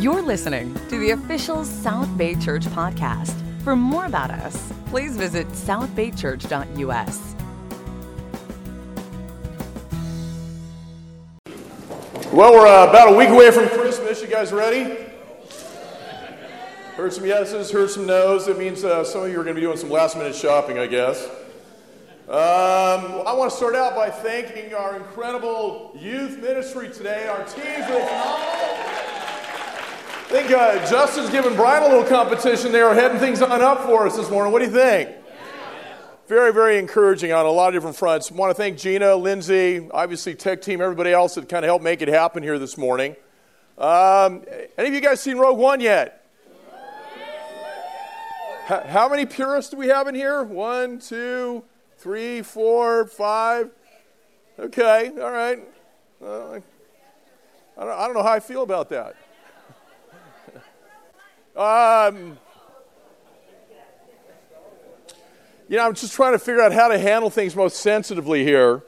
You're listening to the official South Bay Church podcast. For more about us, please visit southbaychurch.us. Well, we're uh, about a week away from Christmas. You guys ready? Heard some yeses, heard some nos. That means uh, some of you are going to be doing some last minute shopping, I guess. Um, I want to start out by thanking our incredible youth ministry today. Our teams are phenomenal. I think uh, Justin's giving Brian a little competition there, heading things on up for us this morning. What do you think? Very, very encouraging on a lot of different fronts. I want to thank Gina, Lindsay, obviously tech team, everybody else that kind of helped make it happen here this morning. Um, any of you guys seen Rogue One yet? How many purists do we have in here? One, two, three, four, five. Okay, all right. Uh, I, don't, I don't know how I feel about that. Um, you know, I'm just trying to figure out how to handle things most sensitively here.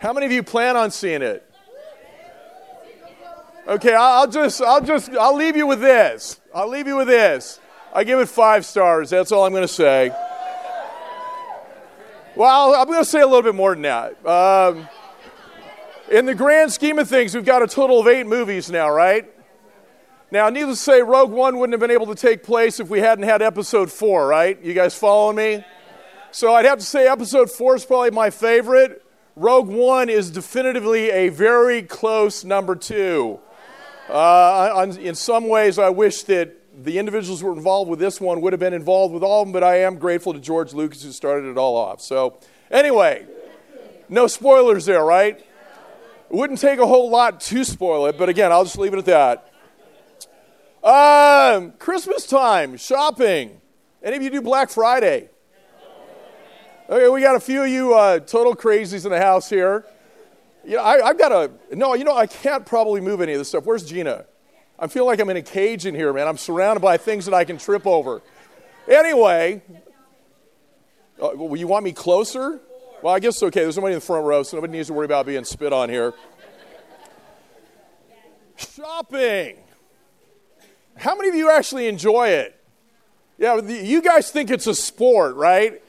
How many of you plan on seeing it? Okay, I'll just, I'll just, I'll leave you with this. I'll leave you with this. I give it five stars. That's all I'm going to say. Well, I'm going to say a little bit more than that. Um, in the grand scheme of things, we've got a total of eight movies now, right? Now, needless to say, Rogue One wouldn't have been able to take place if we hadn't had episode four, right? You guys following me? So I'd have to say episode four is probably my favorite. Rogue One is definitively a very close number two. Uh, in some ways, I wish that the individuals who were involved with this one would have been involved with all of them, but I am grateful to George Lucas who started it all off. So, anyway, no spoilers there, right? It wouldn't take a whole lot to spoil it, but again, I'll just leave it at that. Um, Christmas time, shopping. Any of you do Black Friday? Okay, we got a few of you uh, total crazies in the house here. Know, I, I've got a, no, you know, I can't probably move any of this stuff. Where's Gina? I feel like I'm in a cage in here, man. I'm surrounded by things that I can trip over. Anyway, uh, well, you want me closer? Well, I guess it's okay. There's nobody in the front row, so nobody needs to worry about being spit on here. Shopping. How many of you actually enjoy it? Yeah, you guys think it's a sport, right?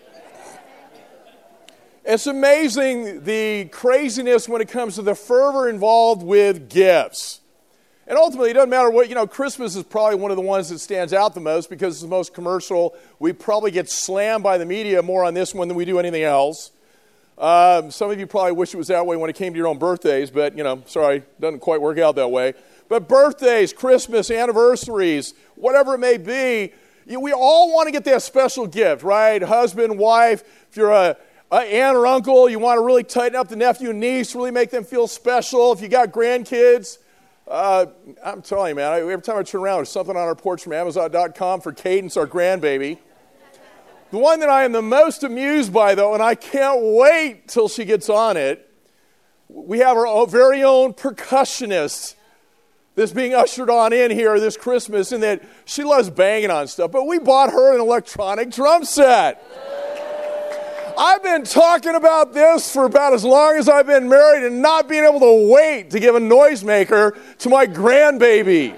It's amazing the craziness when it comes to the fervor involved with gifts. And ultimately, it doesn't matter what, you know, Christmas is probably one of the ones that stands out the most because it's the most commercial. We probably get slammed by the media more on this one than we do anything else. Um, some of you probably wish it was that way when it came to your own birthdays, but, you know, sorry, doesn't quite work out that way. But birthdays, Christmas, anniversaries, whatever it may be, you, we all want to get that special gift, right? Husband, wife, if you're a, a aunt or uncle, you want to really tighten up the nephew and niece, really make them feel special. If you got grandkids, uh, I'm telling you, man, I, every time I turn around, there's something on our porch from Amazon.com for Cadence, our grandbaby. The one that I am the most amused by, though, and I can't wait till she gets on it, we have our very own percussionist that's being ushered on in here this Christmas, and that she loves banging on stuff. But we bought her an electronic drum set. I've been talking about this for about as long as I've been married and not being able to wait to give a noisemaker to my grandbaby.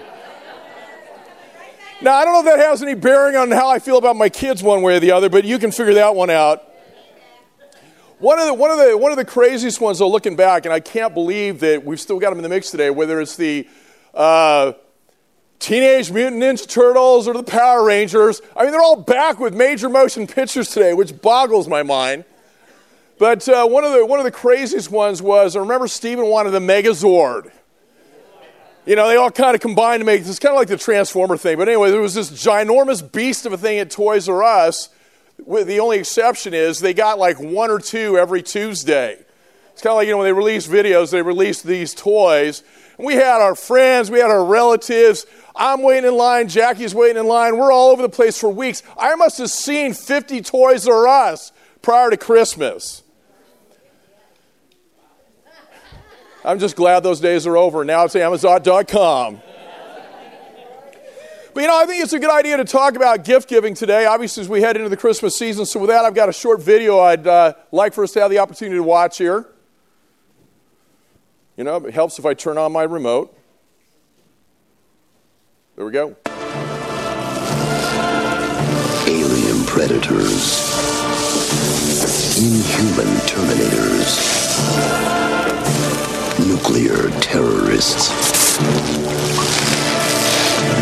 Now, I don't know if that has any bearing on how I feel about my kids one way or the other, but you can figure that one out. One of the, one of the, one of the craziest ones, though, looking back, and I can't believe that we've still got them in the mix today, whether it's the uh, Teenage Mutant Ninja Turtles or the Power Rangers. I mean, they're all back with major motion pictures today, which boggles my mind. But uh, one, of the, one of the craziest ones was I remember Steven wanted the Megazord. You know, they all kind of combined to make this kind of like the Transformer thing. But anyway, there was this ginormous beast of a thing at Toys R Us. With the only exception is they got like one or two every Tuesday. It's kind of like, you know, when they release videos, they release these toys. We had our friends, we had our relatives. I'm waiting in line, Jackie's waiting in line. We're all over the place for weeks. I must have seen 50 Toys R Us prior to Christmas. I'm just glad those days are over. Now it's Amazon.com. But you know, I think it's a good idea to talk about gift giving today, obviously, as we head into the Christmas season. So, with that, I've got a short video I'd uh, like for us to have the opportunity to watch here. You know, it helps if I turn on my remote. There we go. Alien predators. Inhuman terminators. Nuclear terrorists.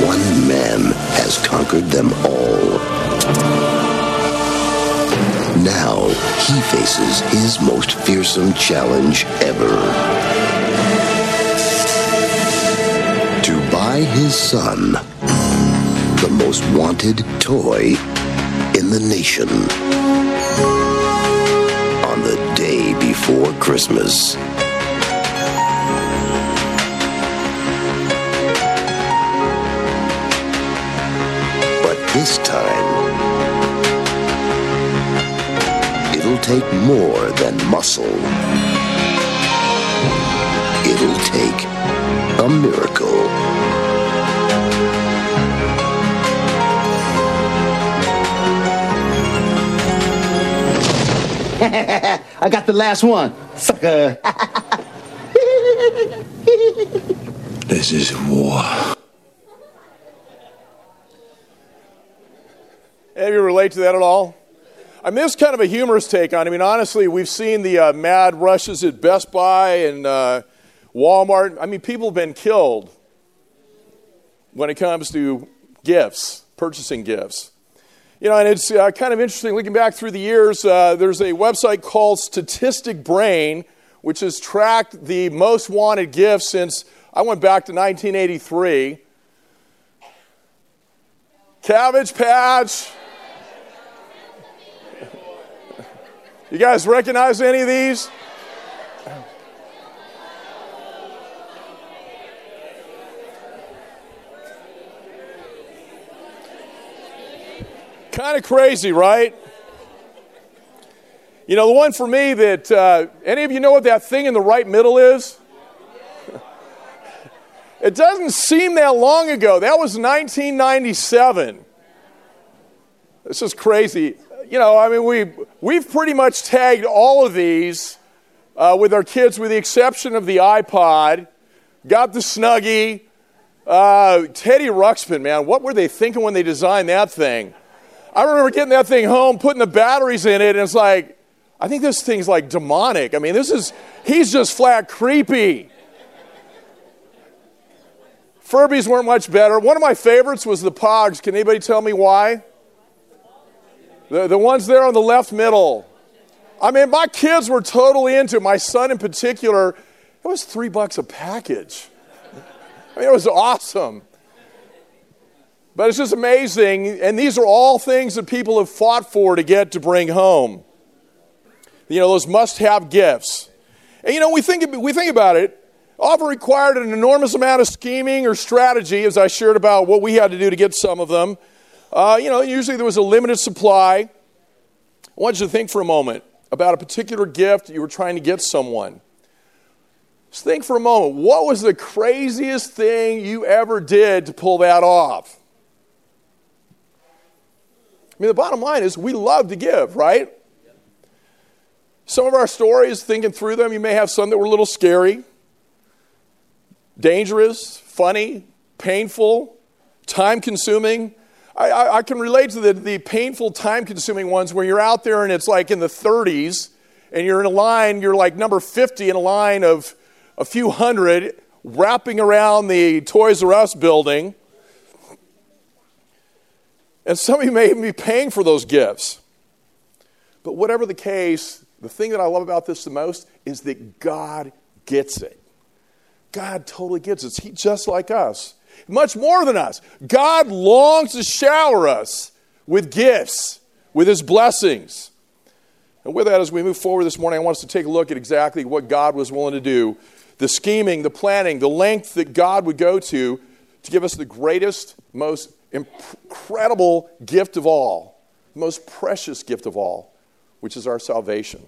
One man has conquered them all. Now he faces his most fearsome challenge ever. Buy his son the most wanted toy in the nation on the day before Christmas. But this time, it'll take more than muscle. It'll take a miracle. I got the last one. Sucker. This is war. Any of you relate to that at all? I mean, this is kind of a humorous take on it. I mean, honestly, we've seen the uh, mad rushes at Best Buy and uh, Walmart. I mean, people have been killed when it comes to gifts, purchasing gifts. You know, and it's uh, kind of interesting looking back through the years. Uh, there's a website called Statistic Brain, which has tracked the most wanted gifts since I went back to 1983. Cabbage Patch. You guys recognize any of these? Kind of crazy, right? You know, the one for me that, uh, any of you know what that thing in the right middle is? it doesn't seem that long ago. That was 1997. This is crazy. You know, I mean, we, we've pretty much tagged all of these uh, with our kids, with the exception of the iPod. Got the Snuggie. Uh, Teddy Ruxpin, man, what were they thinking when they designed that thing? I remember getting that thing home, putting the batteries in it, and it's like, I think this thing's like demonic. I mean, this is, he's just flat creepy. Furbies weren't much better. One of my favorites was the Pogs. Can anybody tell me why? The, the ones there on the left middle. I mean, my kids were totally into it. My son in particular, it was three bucks a package. I mean, it was awesome. But it's just amazing. And these are all things that people have fought for to get to bring home. You know, those must have gifts. And you know, we think, we think about it, often required an enormous amount of scheming or strategy, as I shared about what we had to do to get some of them. Uh, you know, usually there was a limited supply. I want you to think for a moment about a particular gift you were trying to get someone. Just think for a moment what was the craziest thing you ever did to pull that off? I mean, the bottom line is we love to give, right? Some of our stories, thinking through them, you may have some that were a little scary, dangerous, funny, painful, time consuming. I, I, I, can relate to the, the painful, time consuming ones where you're out there and it's like in the 30s and you're in a line, you're like number 50 in a line of a few hundred wrapping around the Toys R Us building. And some of you may even be paying for those gifts. But whatever the case, the thing that I love about this the most is that God gets it. God totally gets it. He just like us. Much more than us. God longs to shower us with gifts, with his blessings. And with that, as we move forward this morning, I want us to take a look at exactly what God was willing to do the scheming, the planning, the length that God would go to to give us the greatest, most incredible gift of all, the most precious gift of all, which is our salvation.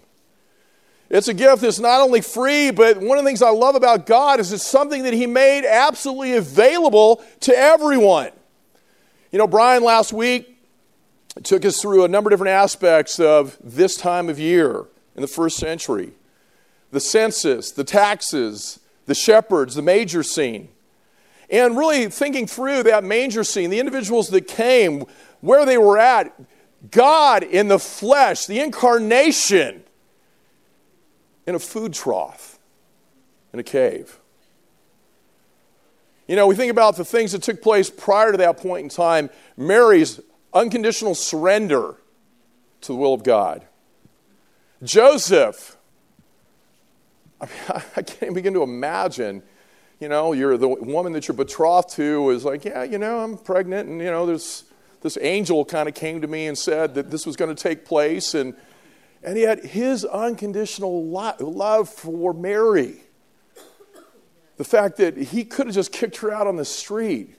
It's a gift that's not only free, but one of the things I love about God is it's something that He made absolutely available to everyone. You know, Brian last week took us through a number of different aspects of this time of year in the first century the census, the taxes, the shepherds, the major scene. And really thinking through that manger scene, the individuals that came, where they were at, God in the flesh, the incarnation in a food trough, in a cave. You know, we think about the things that took place prior to that point in time Mary's unconditional surrender to the will of God. Joseph, I, mean, I can't even begin to imagine, you know, you're the woman that you're betrothed to is like, yeah, you know, I'm pregnant, and, you know, there's this angel kind of came to me and said that this was going to take place, and, and yet his unconditional lo- love for Mary the fact that he could have just kicked her out on the street,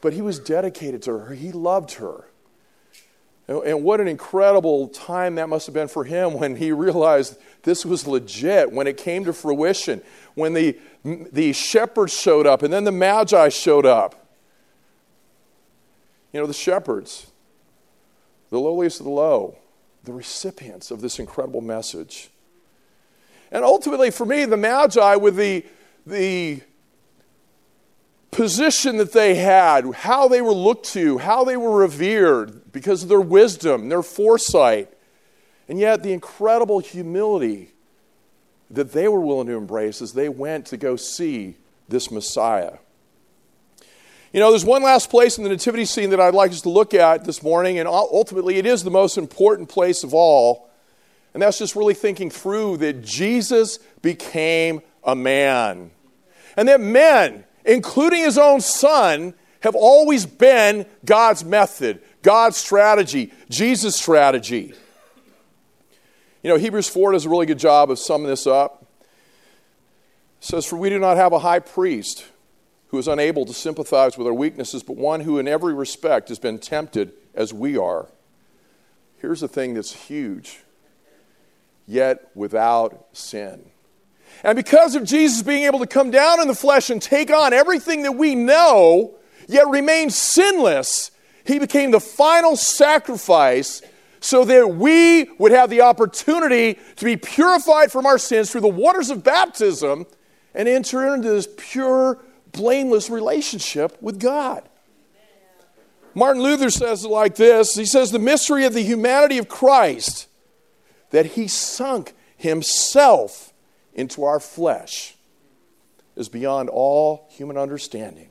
but he was dedicated to her. He loved her. And what an incredible time that must have been for him when he realized this was legit, when it came to fruition, when the, the shepherds showed up and then the magi showed up. You know, the shepherds, the lowliest of the low, the recipients of this incredible message. And ultimately, for me, the magi with the the position that they had, how they were looked to, how they were revered because of their wisdom, their foresight, and yet the incredible humility that they were willing to embrace as they went to go see this Messiah. You know, there's one last place in the nativity scene that I'd like us to look at this morning, and ultimately it is the most important place of all. And that's just really thinking through that Jesus became a man. And that men, including his own son, have always been God's method, God's strategy, Jesus' strategy. You know, Hebrews 4 does a really good job of summing this up. It says, For we do not have a high priest who is unable to sympathize with our weaknesses, but one who in every respect has been tempted as we are. Here's the thing that's huge, yet without sin. And because of Jesus being able to come down in the flesh and take on everything that we know, yet remain sinless, he became the final sacrifice so that we would have the opportunity to be purified from our sins through the waters of baptism and enter into this pure, blameless relationship with God. Martin Luther says it like this He says, The mystery of the humanity of Christ, that he sunk himself into our flesh is beyond all human understanding.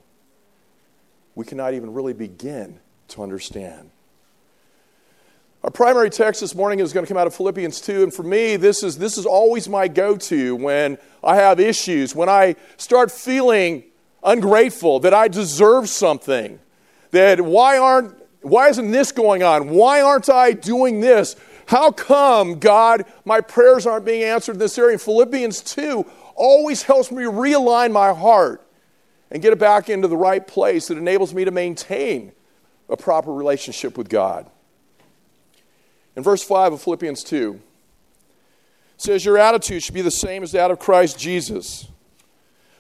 We cannot even really begin to understand. Our primary text this morning is going to come out of Philippians 2, and for me, this is, this is always my go to when I have issues, when I start feeling ungrateful, that I deserve something, that why aren't why isn't this going on? Why aren't I doing this? How come, God, my prayers aren't being answered in this area? And Philippians 2 always helps me realign my heart and get it back into the right place that enables me to maintain a proper relationship with God. In verse 5 of Philippians 2, says, Your attitude should be the same as that of Christ Jesus,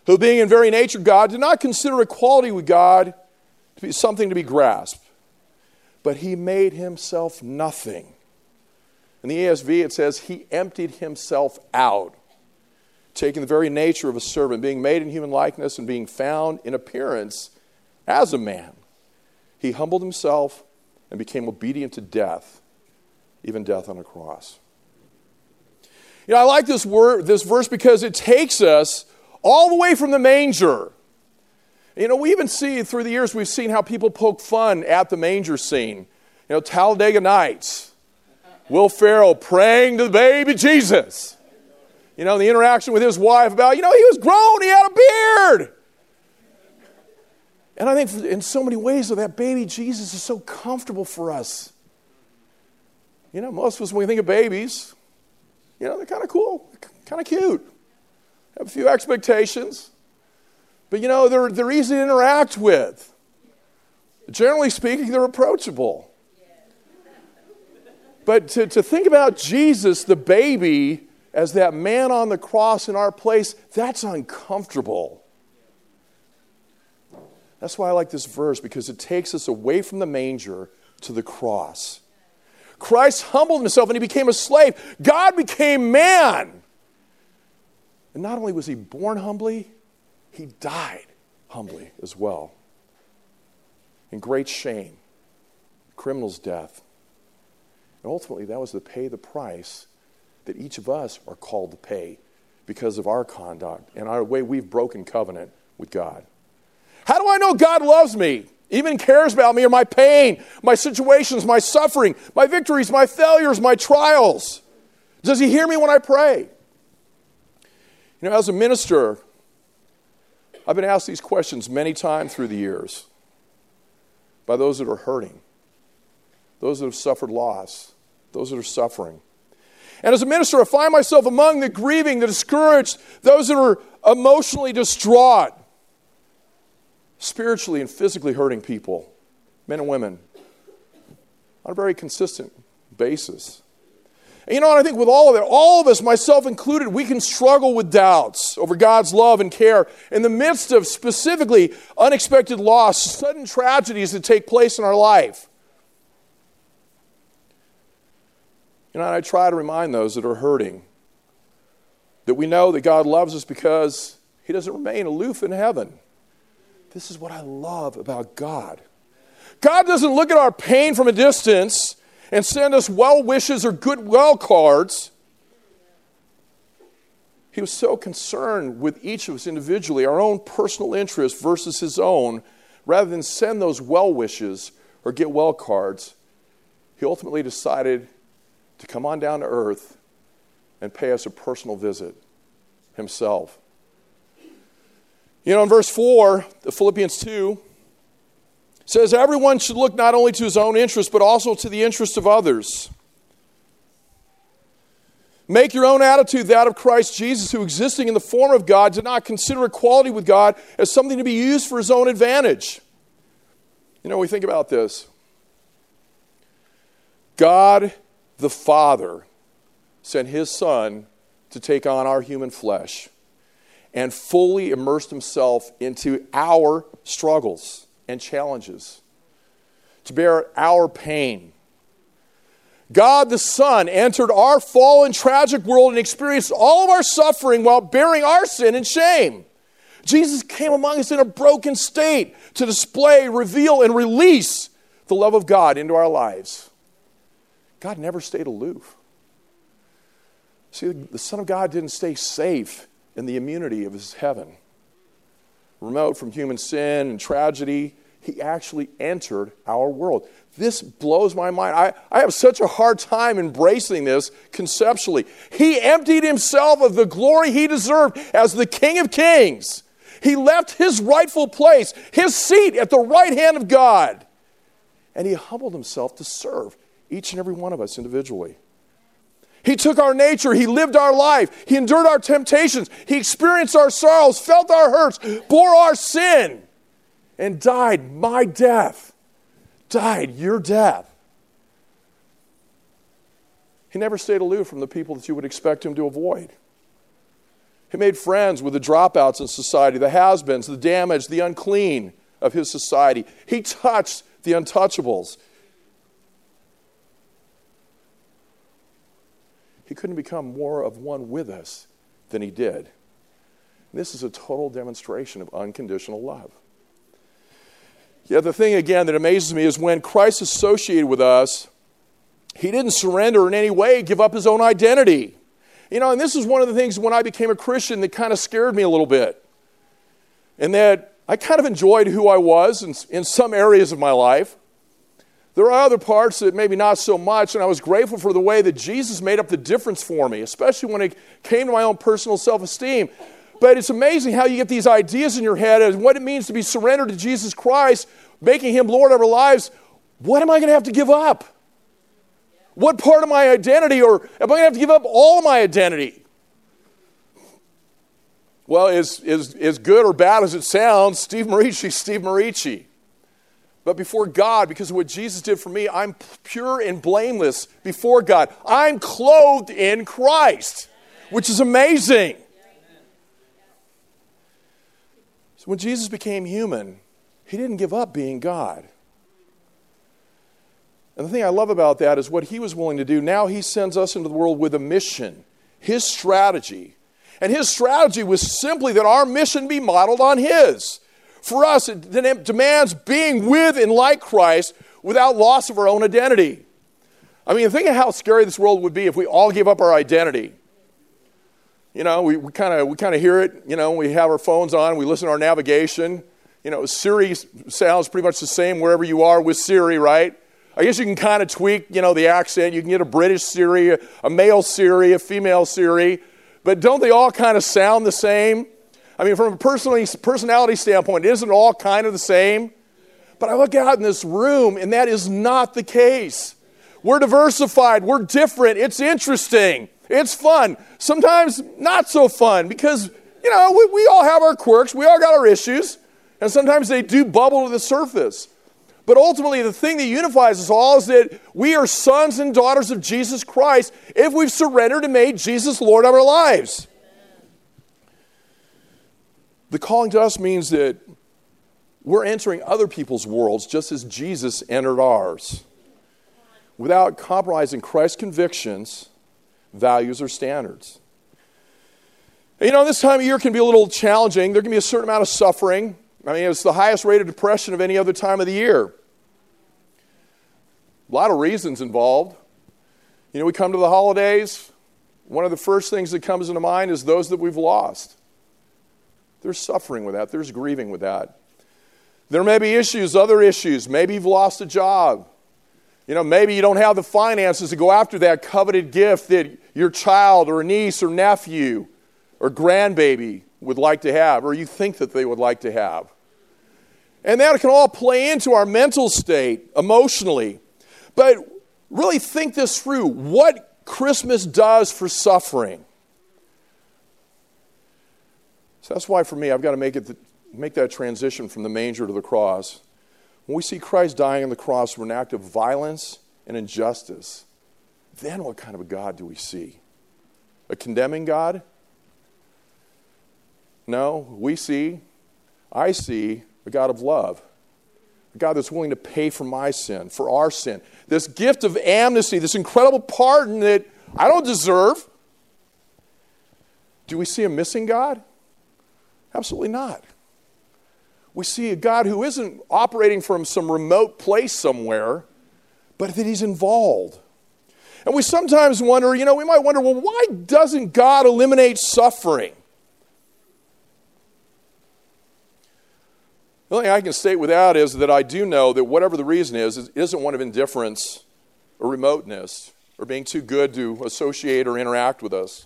who, being in very nature God, did not consider equality with God to be something to be grasped, but he made himself nothing in the ESV, it says, He emptied himself out, taking the very nature of a servant, being made in human likeness and being found in appearance as a man. He humbled himself and became obedient to death, even death on a cross. You know, I like this word, this verse because it takes us all the way from the manger. You know, we even see through the years, we've seen how people poke fun at the manger scene. You know, Talladega Nights, Will Ferrell praying to the baby Jesus. You know, the interaction with his wife about, you know, he was grown, he had a beard. And I think in so many ways, that baby Jesus is so comfortable for us. You know, most of us, when we think of babies, you know, they're kind of cool, kind of cute, have a few expectations. But, you know, they're, they're easy to interact with. Generally speaking, they're approachable. But to, to think about Jesus, the baby, as that man on the cross in our place, that's uncomfortable. That's why I like this verse, because it takes us away from the manger to the cross. Christ humbled himself and he became a slave. God became man. And not only was he born humbly, he died humbly as well. In great shame, criminal's death. And ultimately, that was to pay the price that each of us are called to pay because of our conduct and our way we've broken covenant with God. How do I know God loves me, even cares about me or my pain, my situations, my suffering, my victories, my failures, my trials? Does He hear me when I pray? You know, as a minister, I've been asked these questions many times through the years by those that are hurting, those that have suffered loss, those that are suffering. And as a minister, I find myself among the grieving, the discouraged, those that are emotionally distraught, spiritually and physically hurting people, men and women, on a very consistent basis. And you know what? I think with all of it, all of us, myself included, we can struggle with doubts over God's love and care in the midst of specifically unexpected loss, sudden tragedies that take place in our life. You know, and I try to remind those that are hurting that we know that God loves us because He doesn't remain aloof in heaven. This is what I love about God. God doesn't look at our pain from a distance and send us well wishes or goodwill cards. He was so concerned with each of us individually, our own personal interest versus his own, rather than send those well wishes or get well cards. He ultimately decided to come on down to earth and pay us a personal visit himself. You know, in verse 4 of Philippians 2, says everyone should look not only to his own interest, but also to the interest of others. Make your own attitude that of Christ Jesus, who existing in the form of God did not consider equality with God as something to be used for his own advantage. You know, we think about this. God the Father sent his Son to take on our human flesh and fully immersed himself into our struggles and challenges, to bear our pain. God the Son entered our fallen, tragic world and experienced all of our suffering while bearing our sin and shame. Jesus came among us in a broken state to display, reveal, and release the love of God into our lives. God never stayed aloof. See, the Son of God didn't stay safe in the immunity of his heaven remote from human sin and tragedy, he actually entered our world. This blows my mind. I, I have such a hard time embracing this conceptually. He emptied himself of the glory he deserved as the King of Kings. He left his rightful place, his seat at the right hand of God, and he humbled himself to serve each and every one of us individually. He took our nature, He lived our life, He endured our temptations, He experienced our sorrows, felt our hurts, bore our sin, and died my death. Died your death. He never stayed aloof from the people that you would expect him to avoid. He made friends with the dropouts in society, the has beens, the damaged, the unclean of his society. He touched the untouchables. He couldn't become more of one with us than he did. And this is a total demonstration of unconditional love. Yet the thing again that amazes me is when Christ associated with us, he didn't surrender in any way, give up his own identity. You know, and this is one of the things when I became a Christian that kind of scared me a little bit. And that I kind of enjoyed who I was in, in some areas of my life. There are other parts that maybe not so much, and I was grateful for the way that Jesus made up the difference for me, especially when it came to my own personal self esteem. But it's amazing how you get these ideas in your head and what it means to be surrendered to Jesus Christ, making Him Lord of our lives. What am I going to have to give up? What part of my identity, or am I going to have to give up all of my identity? Well, as, as, as good or bad as it sounds, Steve Marici, Steve Marici. But before God, because of what Jesus did for me, I'm pure and blameless before God. I'm clothed in Christ, which is amazing. So when Jesus became human, he didn't give up being God. And the thing I love about that is what he was willing to do. Now he sends us into the world with a mission, his strategy. And his strategy was simply that our mission be modeled on his. For us, it demands being with and like Christ without loss of our own identity. I mean, think of how scary this world would be if we all gave up our identity. You know, we kind of we kind of hear it. You know, we have our phones on, we listen to our navigation. You know, Siri sounds pretty much the same wherever you are with Siri, right? I guess you can kind of tweak, you know, the accent. You can get a British Siri, a male Siri, a female Siri, but don't they all kind of sound the same? I mean, from a personality standpoint, isn't it all kind of the same? But I look out in this room, and that is not the case. We're diversified, we're different, it's interesting, it's fun. Sometimes not so fun because, you know, we, we all have our quirks, we all got our issues, and sometimes they do bubble to the surface. But ultimately, the thing that unifies us all is that we are sons and daughters of Jesus Christ if we've surrendered and made Jesus Lord of our lives. The calling to us means that we're entering other people's worlds just as Jesus entered ours without compromising Christ's convictions, values, or standards. You know, this time of year can be a little challenging. There can be a certain amount of suffering. I mean, it's the highest rate of depression of any other time of the year. A lot of reasons involved. You know, we come to the holidays, one of the first things that comes into mind is those that we've lost. There's suffering with that, there's grieving with that. There may be issues, other issues. Maybe you've lost a job. You know, maybe you don't have the finances to go after that coveted gift that your child or niece or nephew or grandbaby would like to have, or you think that they would like to have. And that can all play into our mental state emotionally. But really think this through what Christmas does for suffering. So that's why, for me, I've got to make, it the, make that transition from the manger to the cross. When we see Christ dying on the cross for an act of violence and injustice, then what kind of a God do we see? A condemning God? No, we see, I see a God of love. A God that's willing to pay for my sin, for our sin. This gift of amnesty, this incredible pardon that I don't deserve. Do we see a missing God? Absolutely not. We see a God who isn't operating from some remote place somewhere, but that He's involved. And we sometimes wonder, you know, we might wonder, well, why doesn't God eliminate suffering? The only thing I can state with that is that I do know that whatever the reason is, it isn't one of indifference or remoteness or being too good to associate or interact with us.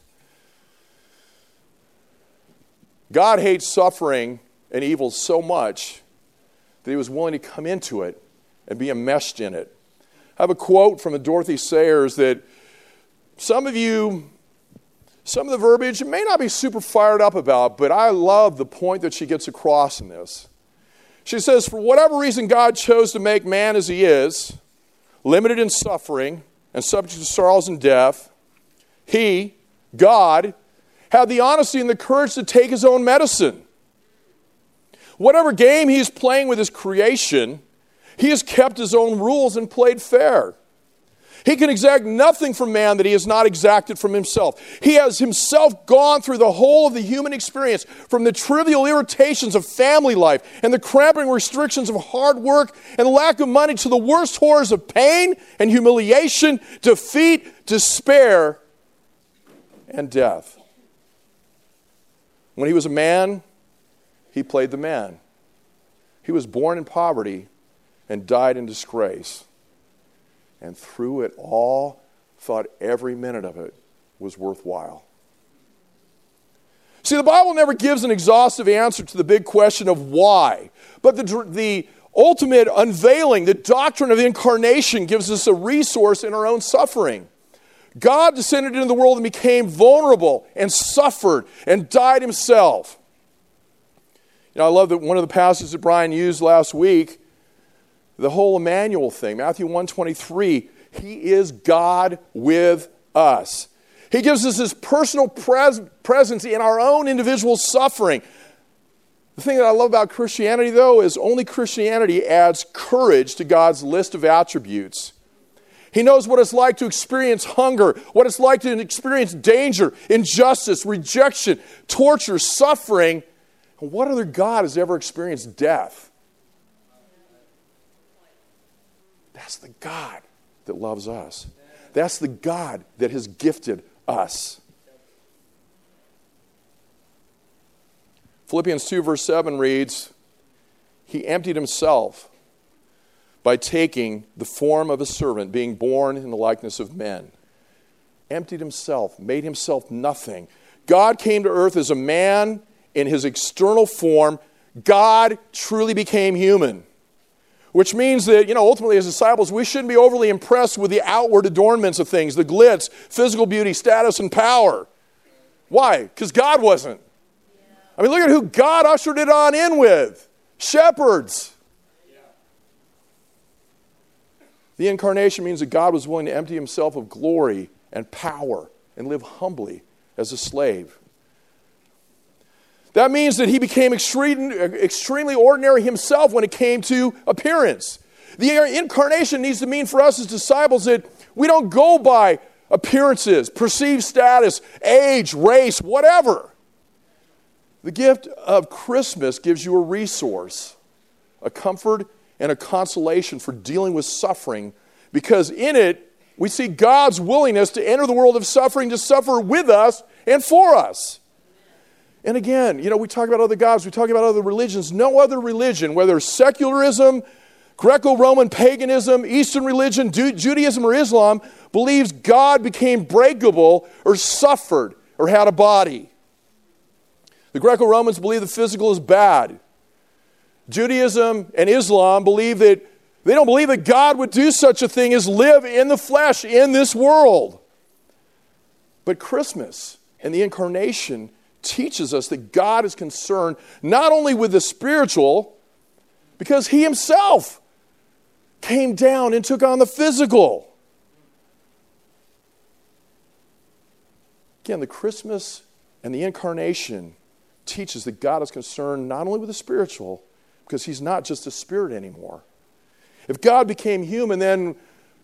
God hates suffering and evil so much that he was willing to come into it and be enmeshed in it. I have a quote from Dorothy Sayers that some of you, some of the verbiage may not be super fired up about, but I love the point that she gets across in this. She says, For whatever reason God chose to make man as he is, limited in suffering and subject to sorrows and death, he, God, had the honesty and the courage to take his own medicine. Whatever game he's playing with his creation, he has kept his own rules and played fair. He can exact nothing from man that he has not exacted from himself. He has himself gone through the whole of the human experience, from the trivial irritations of family life and the cramping restrictions of hard work and lack of money to the worst horrors of pain and humiliation, defeat, despair, and death. When he was a man, he played the man. He was born in poverty and died in disgrace. And through it all, thought every minute of it was worthwhile. See, the Bible never gives an exhaustive answer to the big question of why, but the, the ultimate unveiling, the doctrine of incarnation, gives us a resource in our own suffering. God descended into the world and became vulnerable and suffered and died himself. You know, I love that one of the passages that Brian used last week, the whole Emmanuel thing, Matthew 123, he is God with us. He gives us his personal pres- presence in our own individual suffering. The thing that I love about Christianity, though, is only Christianity adds courage to God's list of attributes. He knows what it's like to experience hunger, what it's like to experience danger, injustice, rejection, torture, suffering. What other God has ever experienced death? That's the God that loves us. That's the God that has gifted us. Philippians 2, verse 7 reads, He emptied himself by taking the form of a servant, being born in the likeness of men. Emptied himself, made himself nothing. God came to earth as a man in his external form. God truly became human. Which means that, you know, ultimately as disciples, we shouldn't be overly impressed with the outward adornments of things, the glitz, physical beauty, status, and power. Why? Because God wasn't. I mean, look at who God ushered it on in with shepherds. The incarnation means that God was willing to empty himself of glory and power and live humbly as a slave. That means that he became extremely ordinary himself when it came to appearance. The incarnation needs to mean for us as disciples that we don't go by appearances, perceived status, age, race, whatever. The gift of Christmas gives you a resource, a comfort, and a consolation for dealing with suffering because in it we see God's willingness to enter the world of suffering to suffer with us and for us. And again, you know, we talk about other gods, we talk about other religions. No other religion, whether secularism, Greco Roman paganism, Eastern religion, Judaism, or Islam, believes God became breakable or suffered or had a body. The Greco Romans believe the physical is bad. Judaism and Islam believe that they don't believe that God would do such a thing as live in the flesh in this world. But Christmas and the incarnation teaches us that God is concerned not only with the spiritual, because He Himself came down and took on the physical. Again, the Christmas and the incarnation teaches that God is concerned not only with the spiritual, because he's not just a spirit anymore. If God became human, then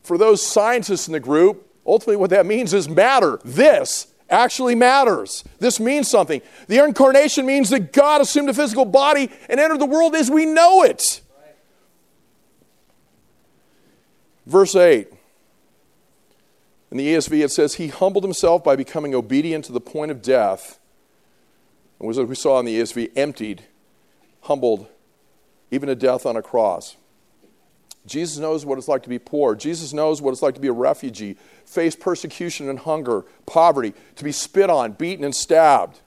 for those scientists in the group, ultimately what that means is matter. This actually matters. This means something. The incarnation means that God assumed a physical body and entered the world as we know it. Verse 8. In the ESV, it says, He humbled himself by becoming obedient to the point of death and was, as we saw in the ESV, emptied, humbled, even a death on a cross. Jesus knows what it's like to be poor. Jesus knows what it's like to be a refugee, face persecution and hunger, poverty, to be spit on, beaten, and stabbed.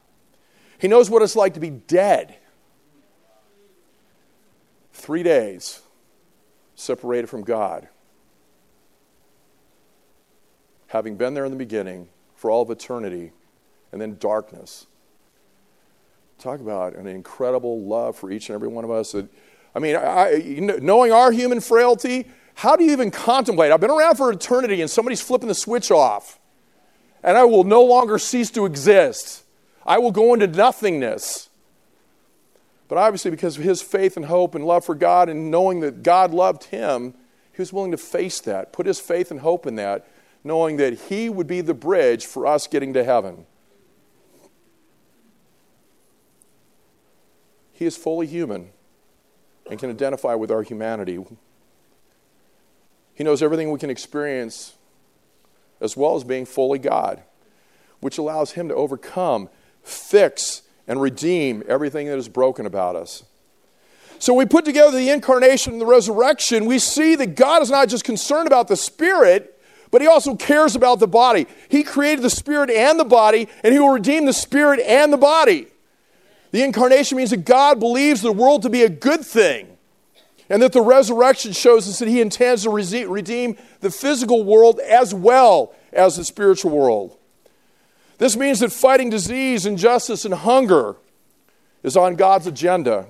He knows what it's like to be dead. Three days separated from God. Having been there in the beginning for all of eternity, and then darkness talk about an incredible love for each and every one of us. That, I mean, I, knowing our human frailty, how do you even contemplate? I've been around for eternity and somebody's flipping the switch off, and I will no longer cease to exist. I will go into nothingness. But obviously, because of his faith and hope and love for God and knowing that God loved him, he was willing to face that, put his faith and hope in that, knowing that he would be the bridge for us getting to heaven. He is fully human and can identify with our humanity. He knows everything we can experience as well as being fully God, which allows Him to overcome, fix, and redeem everything that is broken about us. So, we put together the incarnation and the resurrection. We see that God is not just concerned about the spirit, but He also cares about the body. He created the spirit and the body, and He will redeem the spirit and the body. The incarnation means that God believes the world to be a good thing, and that the resurrection shows us that He intends to redeem the physical world as well as the spiritual world. This means that fighting disease, injustice, and hunger is on God's agenda,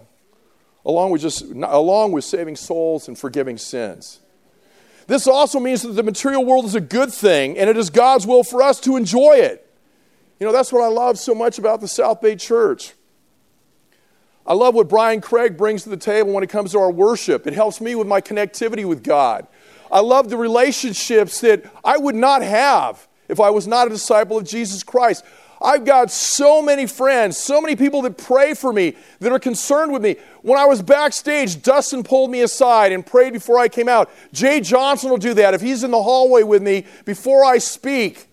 along with, just, along with saving souls and forgiving sins. This also means that the material world is a good thing, and it is God's will for us to enjoy it. You know, that's what I love so much about the South Bay Church. I love what Brian Craig brings to the table when it comes to our worship. It helps me with my connectivity with God. I love the relationships that I would not have if I was not a disciple of Jesus Christ. I've got so many friends, so many people that pray for me, that are concerned with me. When I was backstage, Dustin pulled me aside and prayed before I came out. Jay Johnson will do that if he's in the hallway with me before I speak.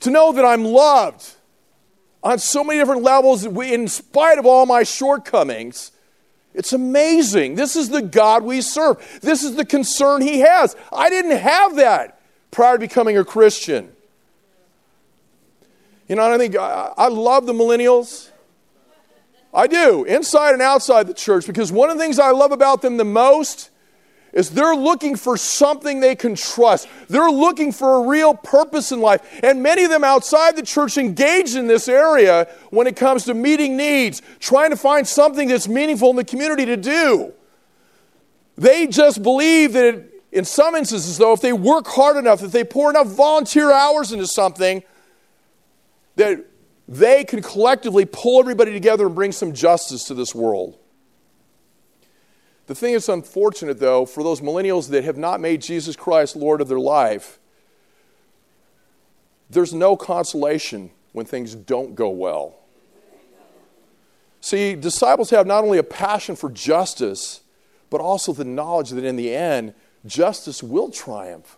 To know that I'm loved on so many different levels, in spite of all my shortcomings. It's amazing. This is the God we serve. This is the concern He has. I didn't have that prior to becoming a Christian. You know, I think I, I love the millennials. I do, inside and outside the church, because one of the things I love about them the most is they're looking for something they can trust. They're looking for a real purpose in life. And many of them outside the church engage in this area when it comes to meeting needs, trying to find something that's meaningful in the community to do. They just believe that in some instances, though, if they work hard enough, if they pour enough volunteer hours into something, that they can collectively pull everybody together and bring some justice to this world. The thing that's unfortunate, though, for those millennials that have not made Jesus Christ Lord of their life, there's no consolation when things don't go well. See, disciples have not only a passion for justice, but also the knowledge that in the end, justice will triumph.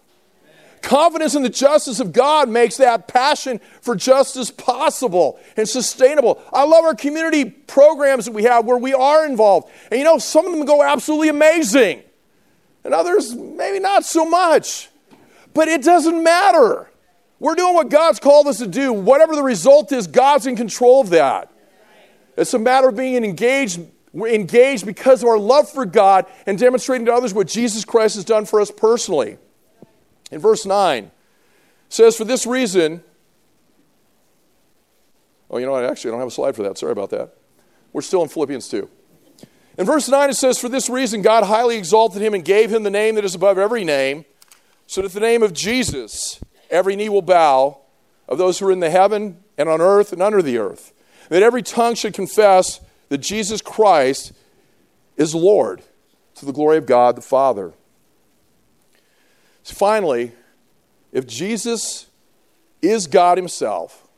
Confidence in the justice of God makes that passion for justice possible and sustainable. I love our community programs that we have where we are involved. And you know, some of them go absolutely amazing, and others maybe not so much. But it doesn't matter. We're doing what God's called us to do. Whatever the result is, God's in control of that. It's a matter of being engaged, engaged because of our love for God and demonstrating to others what Jesus Christ has done for us personally. In verse 9, says, For this reason, oh, you know what? Actually, I don't have a slide for that. Sorry about that. We're still in Philippians 2. In verse 9, it says, For this reason, God highly exalted him and gave him the name that is above every name, so that the name of Jesus, every knee will bow of those who are in the heaven and on earth and under the earth, that every tongue should confess that Jesus Christ is Lord to the glory of God the Father. Finally, if Jesus is God Himself,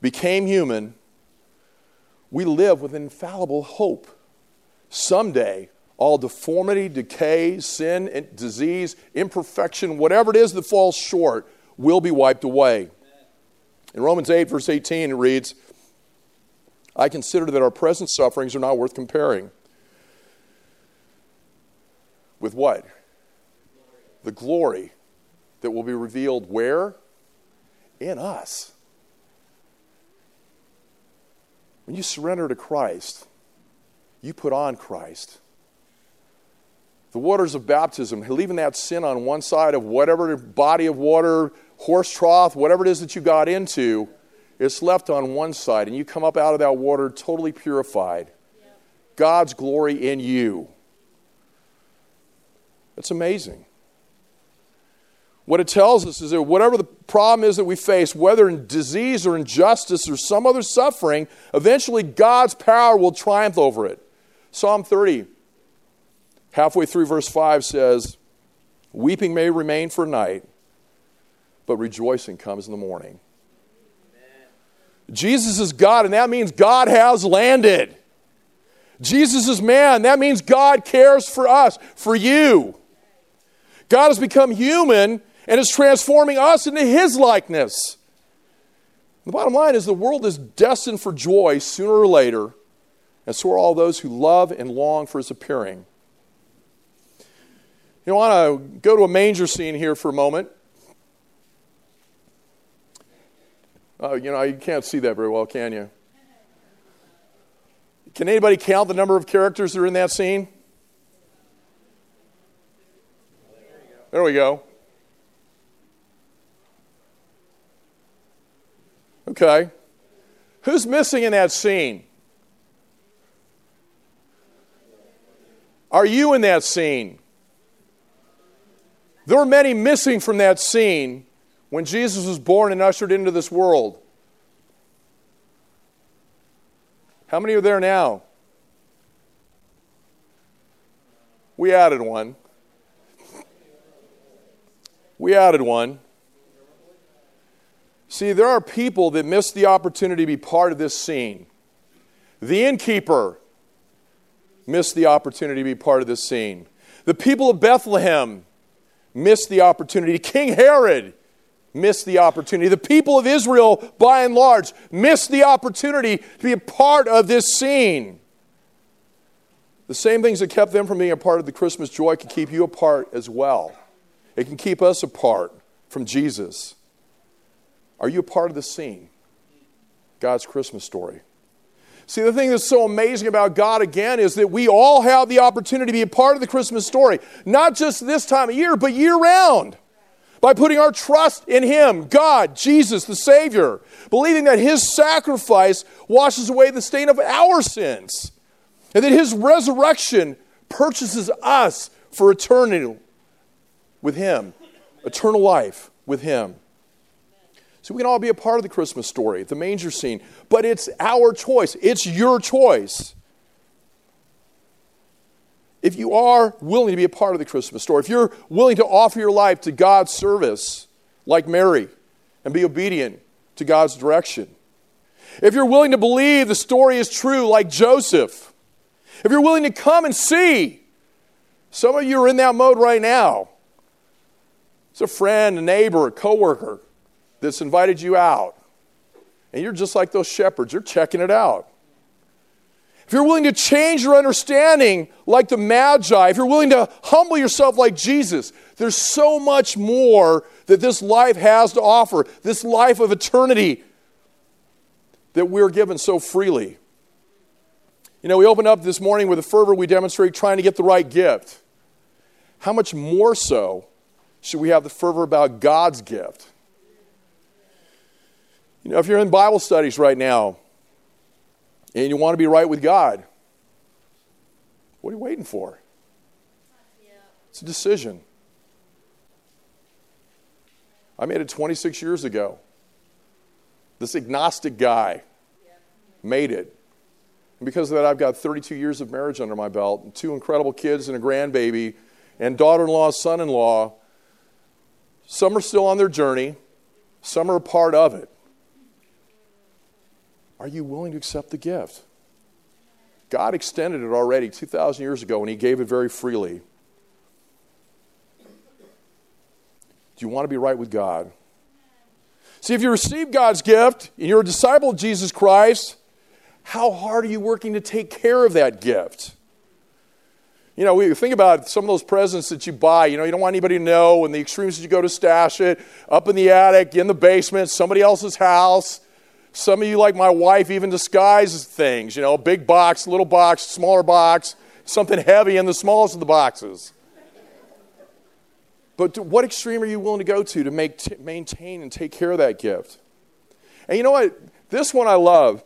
became human, we live with infallible hope. Someday, all deformity, decay, sin, disease, imperfection, whatever it is that falls short, will be wiped away. In Romans 8, verse 18, it reads, I consider that our present sufferings are not worth comparing. With what? The glory that will be revealed where? In us. When you surrender to Christ, you put on Christ. The waters of baptism, leaving that sin on one side of whatever body of water, horse trough, whatever it is that you got into, it's left on one side, and you come up out of that water totally purified. God's glory in you. It's amazing. What it tells us is that whatever the problem is that we face, whether in disease or injustice or some other suffering, eventually God's power will triumph over it. Psalm 30, halfway through verse 5 says, Weeping may remain for night, but rejoicing comes in the morning. Amen. Jesus is God, and that means God has landed. Jesus is man, that means God cares for us, for you. God has become human and is transforming us into His likeness. The bottom line is the world is destined for joy sooner or later, and so are all those who love and long for His appearing. You know, I want to go to a manger scene here for a moment. Uh, you know, you can't see that very well, can you? Can anybody count the number of characters that are in that scene? There we go. Okay. Who's missing in that scene? Are you in that scene? There were many missing from that scene when Jesus was born and ushered into this world. How many are there now? We added one. We added one. See, there are people that miss the opportunity to be part of this scene. The innkeeper missed the opportunity to be part of this scene. The people of Bethlehem missed the opportunity. King Herod missed the opportunity. The people of Israel, by and large, missed the opportunity to be a part of this scene. The same things that kept them from being a part of the Christmas joy can keep you apart as well. It can keep us apart from Jesus. Are you a part of the scene? God's Christmas story. See, the thing that's so amazing about God again is that we all have the opportunity to be a part of the Christmas story, not just this time of year, but year round. By putting our trust in Him, God, Jesus, the Savior, believing that His sacrifice washes away the stain of our sins, and that His resurrection purchases us for eternity with Him, eternal life with Him. So we can all be a part of the Christmas story, the manger scene, but it's our choice. It's your choice. If you are willing to be a part of the Christmas story, if you're willing to offer your life to God's service, like Mary, and be obedient to God's direction, if you're willing to believe the story is true, like Joseph, if you're willing to come and see, some of you are in that mode right now. It's a friend, a neighbor, a coworker that's invited you out. And you're just like those shepherds, you're checking it out. If you're willing to change your understanding like the Magi, if you're willing to humble yourself like Jesus, there's so much more that this life has to offer, this life of eternity that we're given so freely. You know, we opened up this morning with a fervor we demonstrate trying to get the right gift. How much more so should we have the fervor about God's gift? You know, if you're in Bible studies right now and you want to be right with God, what are you waiting for? It's a decision. I made it 26 years ago. This agnostic guy made it. And because of that, I've got 32 years of marriage under my belt, and two incredible kids and a grandbaby, and daughter in law, son in law. Some are still on their journey, some are a part of it. Are you willing to accept the gift? God extended it already 2,000 years ago, and He gave it very freely. Do you want to be right with God? See, if you receive God's gift and you're a disciple of Jesus Christ, how hard are you working to take care of that gift? You know, we think about some of those presents that you buy. You know, you don't want anybody to know, and the extremes that you go to stash it up in the attic, in the basement, somebody else's house. Some of you, like my wife, even disguise things. You know, big box, little box, smaller box, something heavy in the smallest of the boxes. But to what extreme are you willing to go to to make, maintain and take care of that gift? And you know what? This one I love.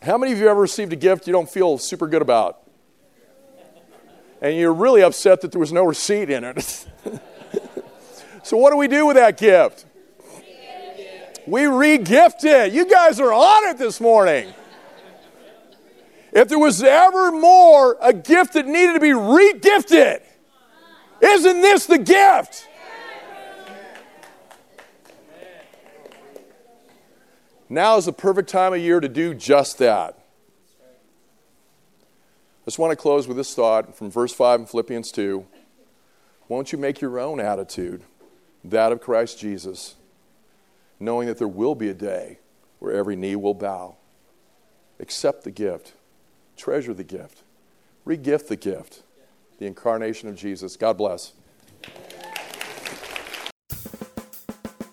How many of you ever received a gift you don't feel super good about? And you're really upset that there was no receipt in it. so, what do we do with that gift? We regift it. You guys are on it this morning. If there was ever more a gift that needed to be regifted, isn't this the gift? Now is the perfect time of year to do just that. I just want to close with this thought from verse 5 in Philippians 2. Won't you make your own attitude that of Christ Jesus? Knowing that there will be a day where every knee will bow. Accept the gift, treasure the gift, regift the gift, the incarnation of Jesus. God bless.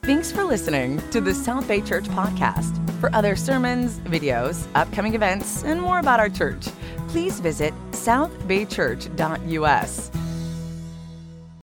Thanks for listening to the South Bay Church podcast. For other sermons, videos, upcoming events, and more about our church, please visit southbaychurch.us.